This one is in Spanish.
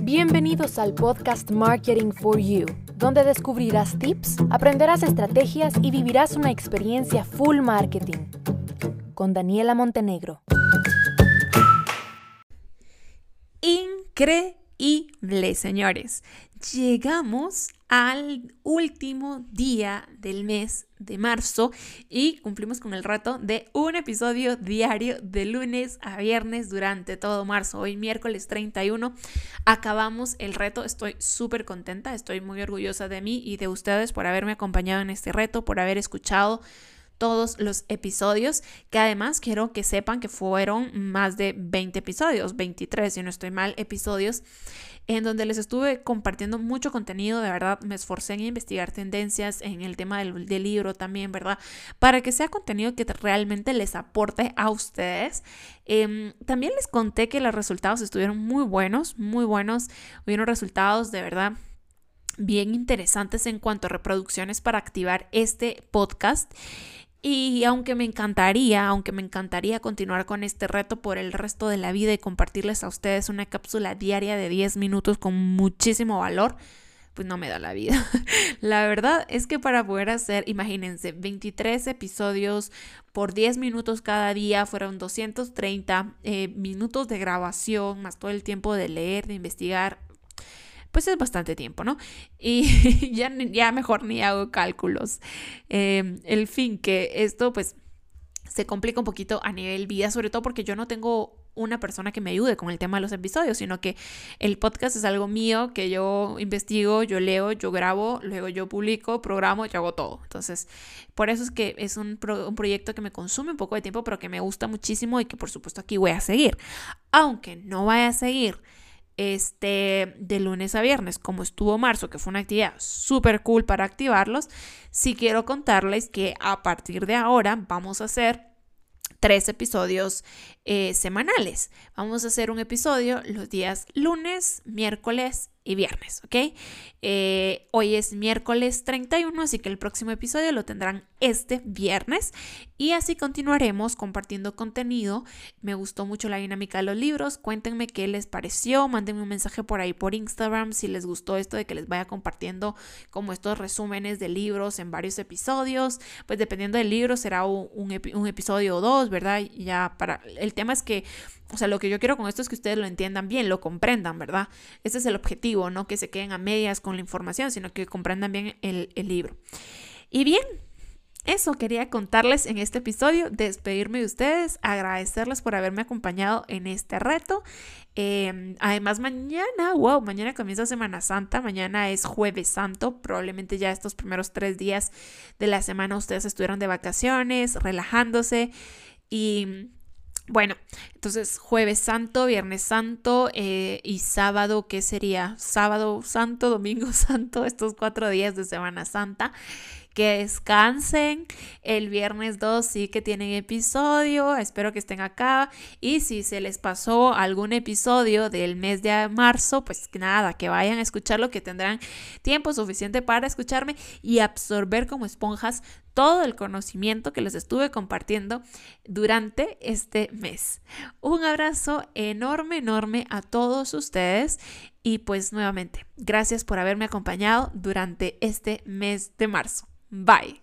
Bienvenidos al podcast Marketing for You, donde descubrirás tips, aprenderás estrategias y vivirás una experiencia full marketing. Con Daniela Montenegro. Increíble, señores. Llegamos al último día del mes de marzo y cumplimos con el reto de un episodio diario de lunes a viernes durante todo marzo. Hoy miércoles 31 acabamos el reto. Estoy súper contenta, estoy muy orgullosa de mí y de ustedes por haberme acompañado en este reto, por haber escuchado todos los episodios, que además quiero que sepan que fueron más de 20 episodios, 23 si no estoy mal, episodios en donde les estuve compartiendo mucho contenido, de verdad me esforcé en investigar tendencias en el tema del, libro también, ¿verdad? Para que sea contenido que realmente les aporte a ustedes. Em, también les conté que los resultados estuvieron muy buenos, muy buenos, hubieron resultados de verdad bien interesantes en cuanto a reproducciones para activar este podcast. Y aunque me encantaría, aunque me encantaría continuar con este reto por el resto de la vida y compartirles a ustedes una cápsula diaria de 10 minutos con muchísimo valor, pues no me da la vida. la verdad es que para poder hacer, imagínense, 23 episodios por 10 minutos cada día, fueron 230 eh, minutos de grabación, más todo el tiempo de leer, de investigar, pues es bastante tiempo, ¿no? Y ya, mejor ni hago cálculos. Em, el fin, que esto pues se complica un poquito a nivel vida, sobre todo porque yo no tengo una persona que me ayude con el tema de los episodios, sino que el podcast es algo mío que yo investigo, yo leo, yo grabo, luego yo publico, programo, yo hago todo. Entonces, por eso es que es un, proyecto que me consume un poco de tiempo, pero que me gusta muchísimo y que por supuesto aquí voy a seguir. Aunque no vaya a seguir este, de lunes a viernes, como estuvo marzo, que fue una actividad súper cool para activarlos, sí quiero contarles que a partir de ahora vamos a hacer tres episodios eh, semanales. Vamos a hacer un episodio los días lunes, miércoles y viernes, ¿ok? Eh, hoy es miércoles 31, así que el próximo episodio lo tendrán este viernes y así continuaremos compartiendo contenido. Me gustó mucho la dinámica de los libros, cuéntenme qué les pareció, mándenme un mensaje por ahí por Instagram si les gustó esto de que les vaya compartiendo como estos resúmenes de libros en varios episodios, pues dependiendo del libro será un, un episodio o dos, ¿verdad? Ya para el tema es que o sea, lo que yo quiero con esto es que ustedes lo entiendan bien, lo comprendan, ¿verdad? Ese es el objetivo, no que se queden a medias con la información, sino que comprendan bien el, libro. Y bien, eso quería contarles en este episodio, despedirme de ustedes, agradecerles por haberme acompañado en este reto. Em, además, mañana, wow, mañana comienza Semana Santa, mañana es jueves santo, probablemente ya estos primeros tres días de la semana ustedes estuvieron de vacaciones, relajándose y bueno, entonces jueves santo, viernes santo eh, y sábado, ¿qué sería? Sábado santo, domingo santo, estos cuatro días de Semana Santa que descansen. El viernes 2 sí que tienen episodio, espero que estén acá. Y si se les pasó algún episodio del mes de marzo, pues nada, que vayan a escucharlo, que tendrán tiempo suficiente para escucharme y absorber como esponjas todo el conocimiento que les estuve compartiendo durante este mes. Un abrazo enorme, enorme a todos ustedes y pues nuevamente, gracias por haberme acompañado durante este mes de marzo. Bye.